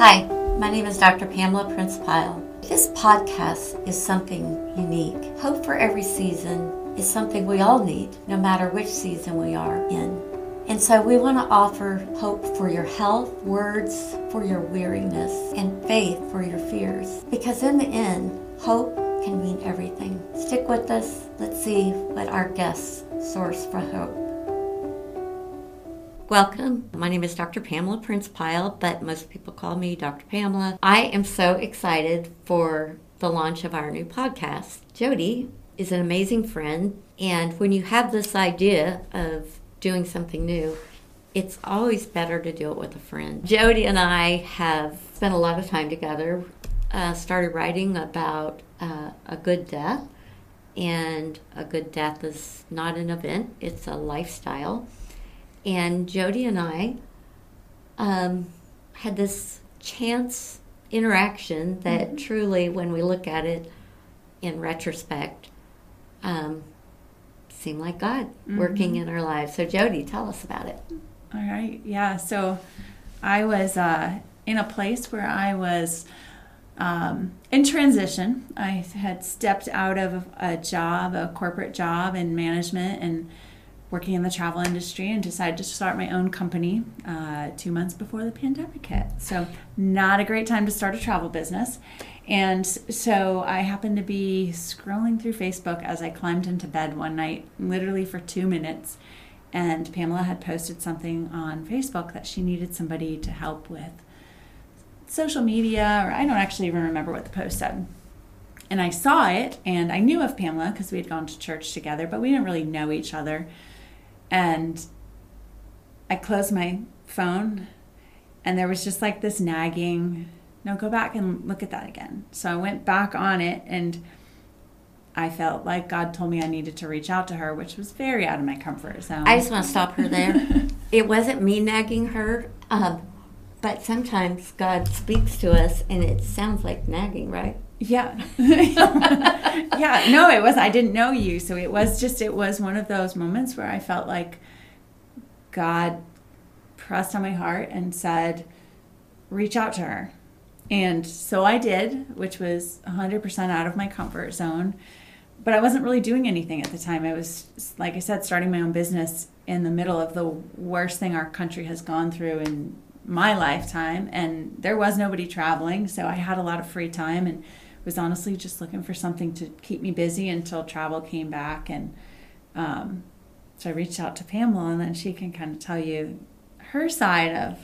Hi, my name is Dr. Pamela Prince Pyle. This podcast is something unique. Hope for every season is something we all need, no matter which season we are in. And so we want to offer hope for your health, words for your weariness, and faith for your fears. Because in the end, hope can mean everything. Stick with us. Let's see what our guests source for hope. Welcome. My name is Dr. Pamela Prince Pyle, but most people call me Dr. Pamela. I am so excited for the launch of our new podcast. Jody is an amazing friend, and when you have this idea of doing something new, it's always better to do it with a friend. Jody and I have spent a lot of time together, uh, started writing about uh, a good death, and a good death is not an event, it's a lifestyle. And Jody and I um, had this chance interaction that mm-hmm. truly, when we look at it in retrospect, um, seemed like God mm-hmm. working in our lives. So, Jody, tell us about it. All right. Yeah. So, I was uh, in a place where I was um, in transition. I had stepped out of a job, a corporate job in management, and working in the travel industry and decided to start my own company uh, two months before the pandemic hit. So, not a great time to start a travel business. And so I happened to be scrolling through Facebook as I climbed into bed one night, literally for two minutes. And Pamela had posted something on Facebook that she needed somebody to help with social media, or I don't actually even remember what the post said. And I saw it, and I knew of Pamela because we had gone to church together, but we didn't really know each other. And I closed my phone, and there was just like this nagging no, go back and look at that again. So I went back on it and I felt like God told me I needed to reach out to her, which was very out of my comfort zone. I just want to stop her there. it wasn't me nagging her, um, but sometimes God speaks to us and it sounds like nagging, right? Yeah. yeah. No, it was, I didn't know you. So it was just, it was one of those moments where I felt like God pressed on my heart and said, reach out to her and so I did, which was 100% out of my comfort zone. But I wasn't really doing anything at the time. I was, like I said, starting my own business in the middle of the worst thing our country has gone through in my lifetime. And there was nobody traveling. So I had a lot of free time and was honestly just looking for something to keep me busy until travel came back. And um, so I reached out to Pamela, and then she can kind of tell you her side of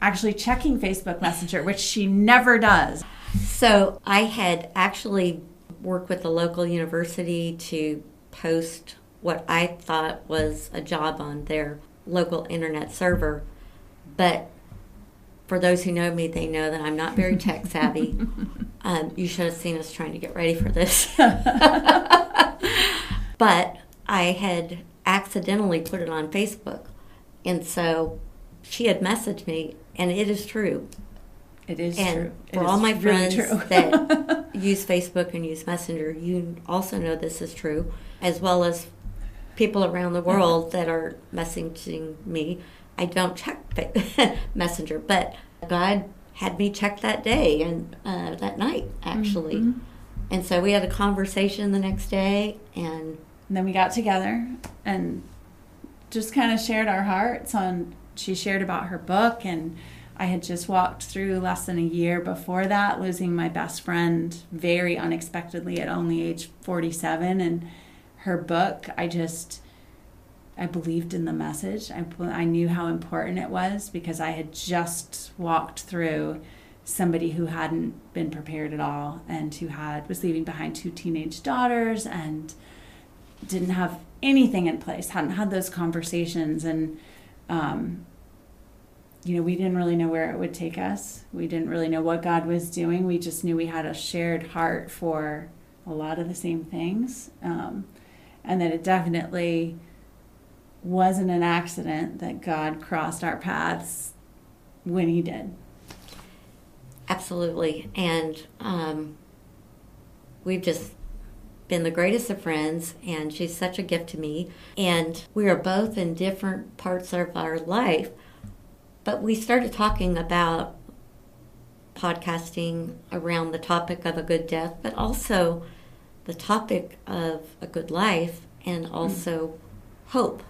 actually checking Facebook Messenger, which she never does. So I had actually worked with the local university to post what I thought was a job on their local internet server. But for those who know me, they know that I'm not very tech savvy. um, you should have seen us trying to get ready for this. but I had accidentally put it on Facebook. And so she had messaged me and it is true. It is and true. It for all my friends that use Facebook and use Messenger, you also know this is true, as well as people around the world that are messaging me. I don't check Messenger, but God had me check that day and uh, that night actually. Mm-hmm. And so we had a conversation the next day, and, and then we got together and just kind of shared our hearts on she shared about her book and I had just walked through less than a year before that, losing my best friend very unexpectedly at only age 47. And her book, I just, I believed in the message. I, I knew how important it was because I had just walked through somebody who hadn't been prepared at all and who had was leaving behind two teenage daughters and didn't have anything in place hadn't had those conversations and um, you know, we didn't really know where it would take us. We didn't really know what God was doing. We just knew we had a shared heart for a lot of the same things. Um, and that it definitely wasn't an accident that God crossed our paths when He did. Absolutely. And um, we've just been the greatest of friends, and she's such a gift to me. And we are both in different parts of our life, but we started talking about podcasting around the topic of a good death, but also the topic of a good life and also mm. hope.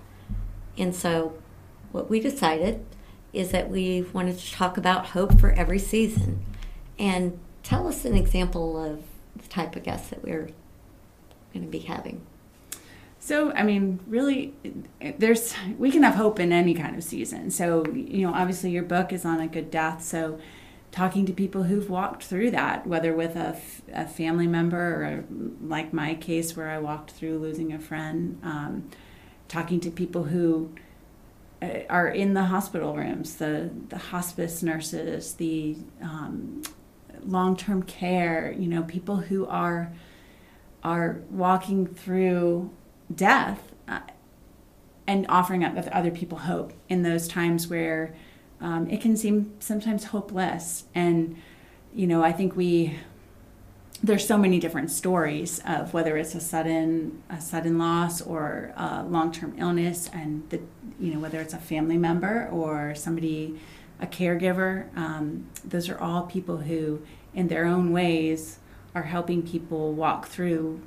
And so, what we decided is that we wanted to talk about hope for every season. And tell us an example of the type of guests that we're going to be having. So, I mean, really, there's we can have hope in any kind of season. So, you know, obviously, your book is on a good death. So, talking to people who've walked through that, whether with a, a family member or like my case where I walked through losing a friend, um, talking to people who uh, are in the hospital rooms, the, the hospice nurses, the um, long term care, you know, people who are are walking through death uh, and offering up other people hope in those times where um, it can seem sometimes hopeless. And, you know, I think we, there's so many different stories of whether it's a sudden a sudden loss or a long-term illness and the you know whether it's a family member or somebody a caregiver um, those are all people who in their own ways are helping people walk through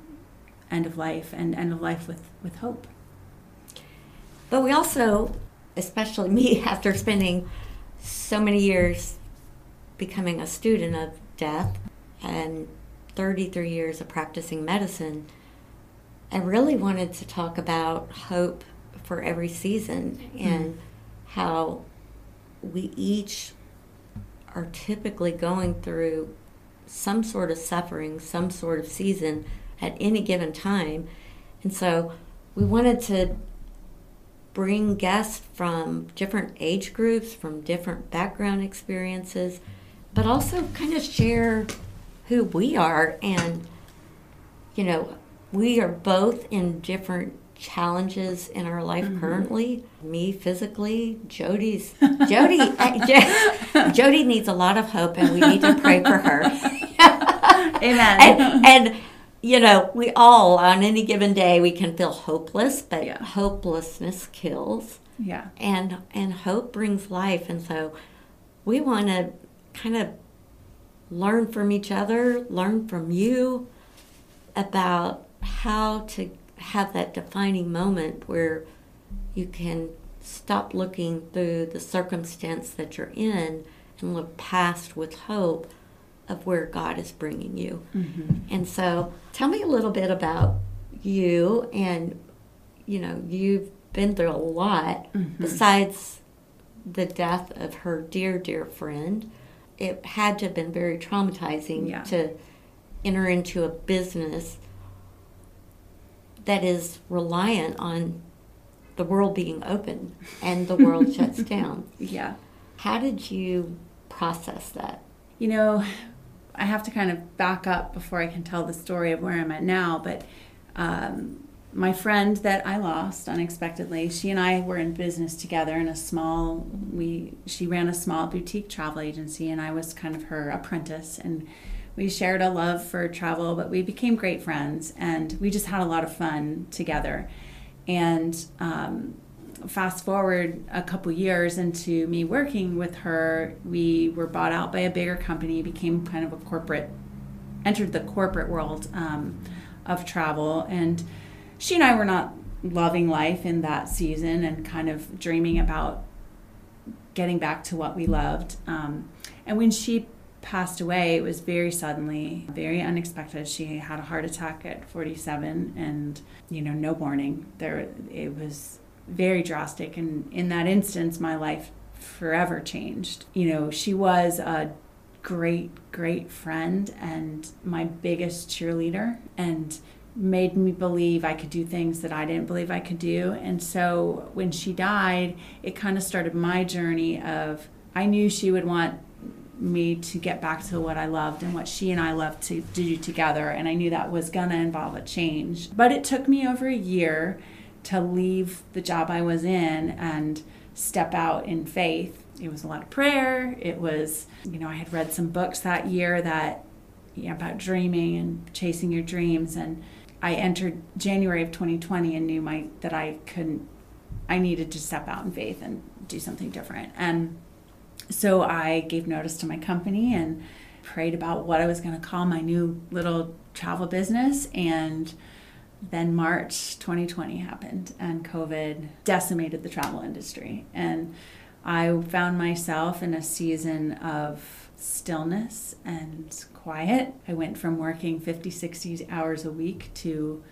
end of life and end of life with with hope. But we also especially me after spending so many years becoming a student of death and 33 years of practicing medicine, I really wanted to talk about hope for every season and mm. how we each are typically going through some sort of suffering, some sort of season at any given time. And so we wanted to bring guests from different age groups, from different background experiences, but also kind of share who we are. And, you know, we are both in different challenges in our life mm-hmm. currently. Me physically, Jody's Jody uh, Jody needs a lot of hope and we need to pray for her. Amen. And, and you know, we all on any given day we can feel hopeless, but yeah. hopelessness kills. Yeah. And and hope brings life, and so we want to kind of learn from each other, learn from you about how to have that defining moment where you can stop looking through the circumstance that you're in and look past with hope of where God is bringing you. Mm-hmm. And so, tell me a little bit about you and you know, you've been through a lot mm-hmm. besides the death of her dear dear friend. It had to have been very traumatizing yeah. to enter into a business that is reliant on the world being open and the world shuts down. Yeah. How did you process that? You know, I have to kind of back up before I can tell the story of where I'm at now. But um, my friend that I lost unexpectedly, she and I were in business together in a small. We she ran a small boutique travel agency, and I was kind of her apprentice. And we shared a love for travel, but we became great friends, and we just had a lot of fun together. And um, fast forward a couple years into me working with her, we were bought out by a bigger company, became kind of a corporate, entered the corporate world um, of travel. And she and I were not loving life in that season and kind of dreaming about getting back to what we loved. Um, and when she passed away, it was very suddenly, very unexpected. She had a heart attack at 47 and, you know, no warning. There, it was very drastic. And in that instance, my life forever changed. You know, she was a great, great friend and my biggest cheerleader and made me believe I could do things that I didn't believe I could do. And so when she died, it kind of started my journey of I knew she would want me to get back to what I loved and what she and I loved to do together. And I knew that was going to involve a change. But it took me over a year to leave the job I was in and step out in faith. It was a lot of prayer. It was, you know, I had read some books that year that about dreaming and chasing your dreams and I entered January of 2020 and knew my that I couldn't I needed to step out in faith and do something different. And so I gave notice to my company and prayed about what I was going to call my new little travel business. And then March 2020 happened, and COVID decimated the travel industry. And I found myself in a season of stillness and quiet. I went from working 50, 60 hours a week to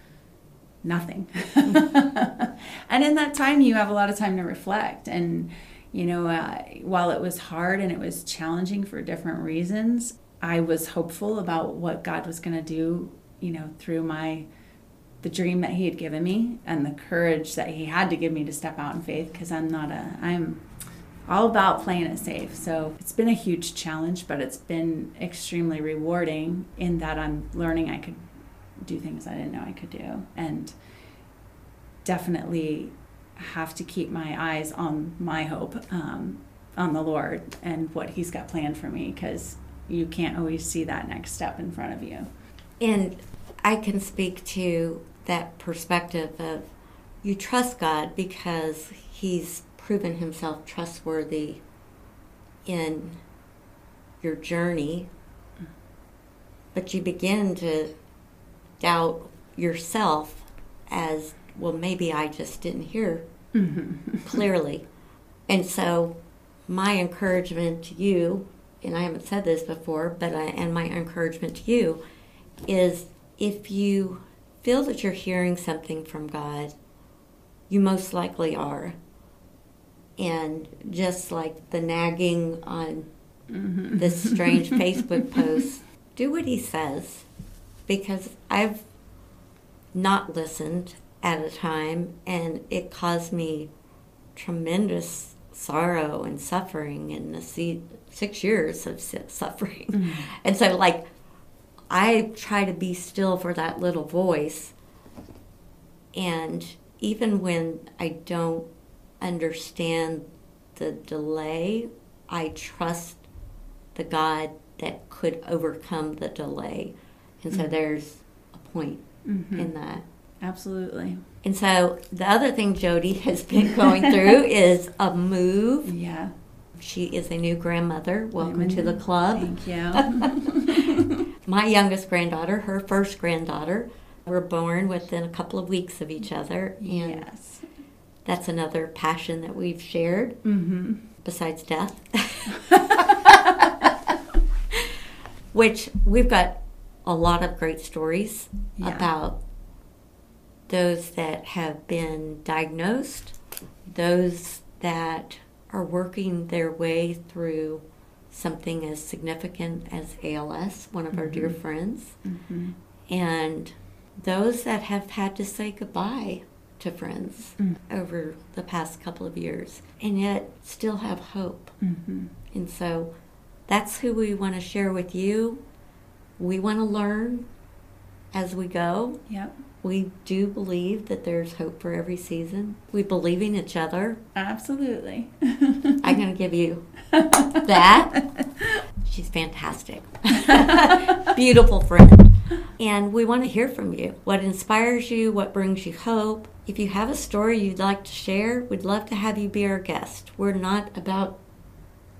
nothing. and in that time, you have a lot of time to reflect. And, you know, uh, while it was hard and it was challenging for different reasons, I was hopeful about what God was going to do, you know, through my the dream that he had given me and the courage that he had to give me to step out in faith because I'm not a I'm all about playing it safe. So it's been a huge challenge, but it's been extremely rewarding in that I'm learning I could do things I didn't know I could do. And definitely have to keep my eyes on my hope, um, on the Lord and what He's got planned for me because you can't always see that next step in front of you. And I can speak to that perspective of you trust God because He's proven himself trustworthy in your journey, but you begin to doubt yourself as well, maybe I just didn't hear mm-hmm. clearly. And so, my encouragement to you, and I haven't said this before, but I, and my encouragement to you is if you feel that you're hearing something from God, you most likely are and just like the nagging on mm-hmm. this strange Facebook post, do what he says because I've not listened at a time and it caused me tremendous sorrow and suffering in the six years of suffering. Mm-hmm. And so, like, I try to be still for that little voice. And even when I don't understand the delay, I trust the God that could overcome the delay. And so mm-hmm. there's a point mm-hmm. in that. Absolutely. And so the other thing Jody has been going through is a move. Yeah. She is a new grandmother. Welcome to the club. Thank you. My youngest granddaughter, her first granddaughter, were born within a couple of weeks of each other. And yes that's another passion that we've shared mm-hmm. besides death. Which we've got a lot of great stories yeah. about those that have been diagnosed, those that are working their way through something as significant as ALS, one of mm-hmm. our dear mm-hmm. friends, mm-hmm. and those that have had to say goodbye to friends mm. over the past couple of years and yet still have hope. Mm-hmm. And so that's who we want to share with you. We want to learn as we go. Yep. We do believe that there's hope for every season. We believe in each other. Absolutely. I'm going to give you that. She's fantastic. Beautiful friend. And we want to hear from you. What inspires you? What brings you hope? If you have a story you'd like to share, we'd love to have you be our guest. We're not about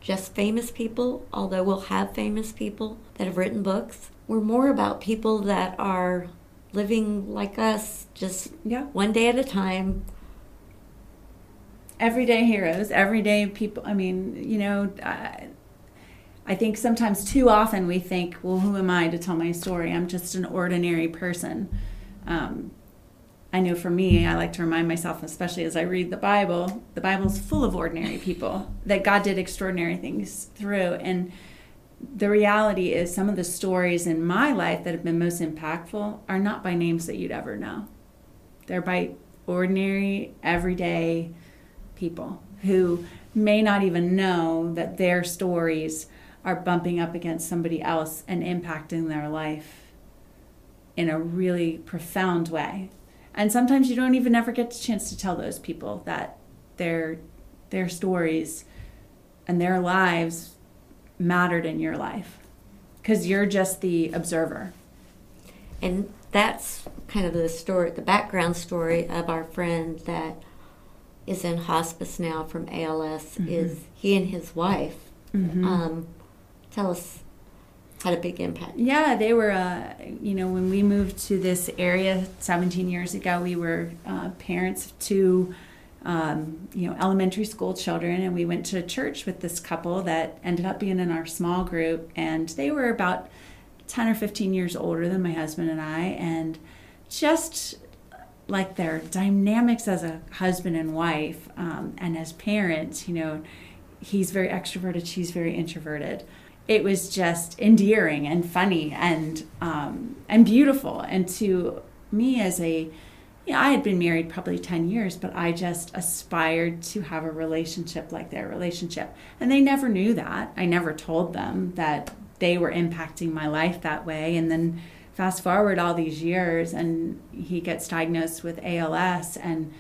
just famous people, although we'll have famous people that have written books. We're more about people that are living like us, just yeah. one day at a time. Everyday heroes, everyday people. I mean, you know, I, I think sometimes too often we think, well, who am I to tell my story? I'm just an ordinary person. Um, I know for me, I like to remind myself, especially as I read the Bible, the Bible's full of ordinary people that God did extraordinary things through. And the reality is, some of the stories in my life that have been most impactful are not by names that you'd ever know. They're by ordinary, everyday people who may not even know that their stories are bumping up against somebody else and impacting their life in a really profound way and sometimes you don't even ever get the chance to tell those people that their their stories and their lives mattered in your life. Because you're just the observer. And that's kind of the story the background story of our friend that is in hospice now from als mm-hmm. is he and his wife Um, tell us had a big impact. Yeah, they were, uh, you know, when we moved to this area 17 years ago, we were uh, parents of two, um, you know, elementary school children, and we went to church with this couple that ended up being in our small group, and they were about 10 or 15 years older than my husband and I, and just like their dynamics as a husband and wife um, and as parents, you know, he's very extroverted, she's very introverted it was just endearing and funny and um, and beautiful. And to me, as a I had been married probably 10 years, but I just aspired to have a relationship like their relationship. And they never knew that. I never told them that they were impacting my life that way. And then fast forward all these years, and he gets diagnosed with ALS. And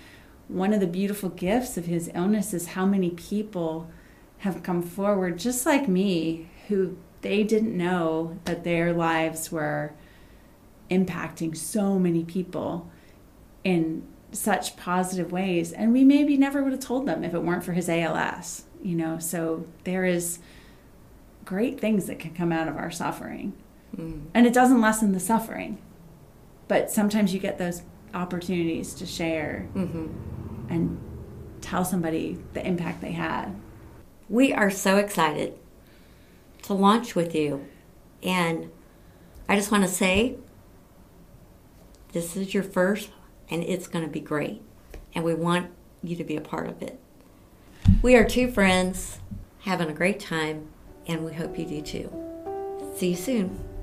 one of the beautiful gifts of his illness is how many people have come forward, just like me, who they didn't know that their lives were impacting so many people in such positive ways and we maybe never would have told them if it weren't for his ALS you know so there is great things that can come out of our suffering mm. and it doesn't lessen the suffering but sometimes you get those opportunities to share mm-hmm. and tell somebody the impact they had we are so excited to launch with you. And I just want to say this is your first, and it's going to be great. And we want you to be a part of it. We are two friends having a great time, and we hope you do too. See you soon.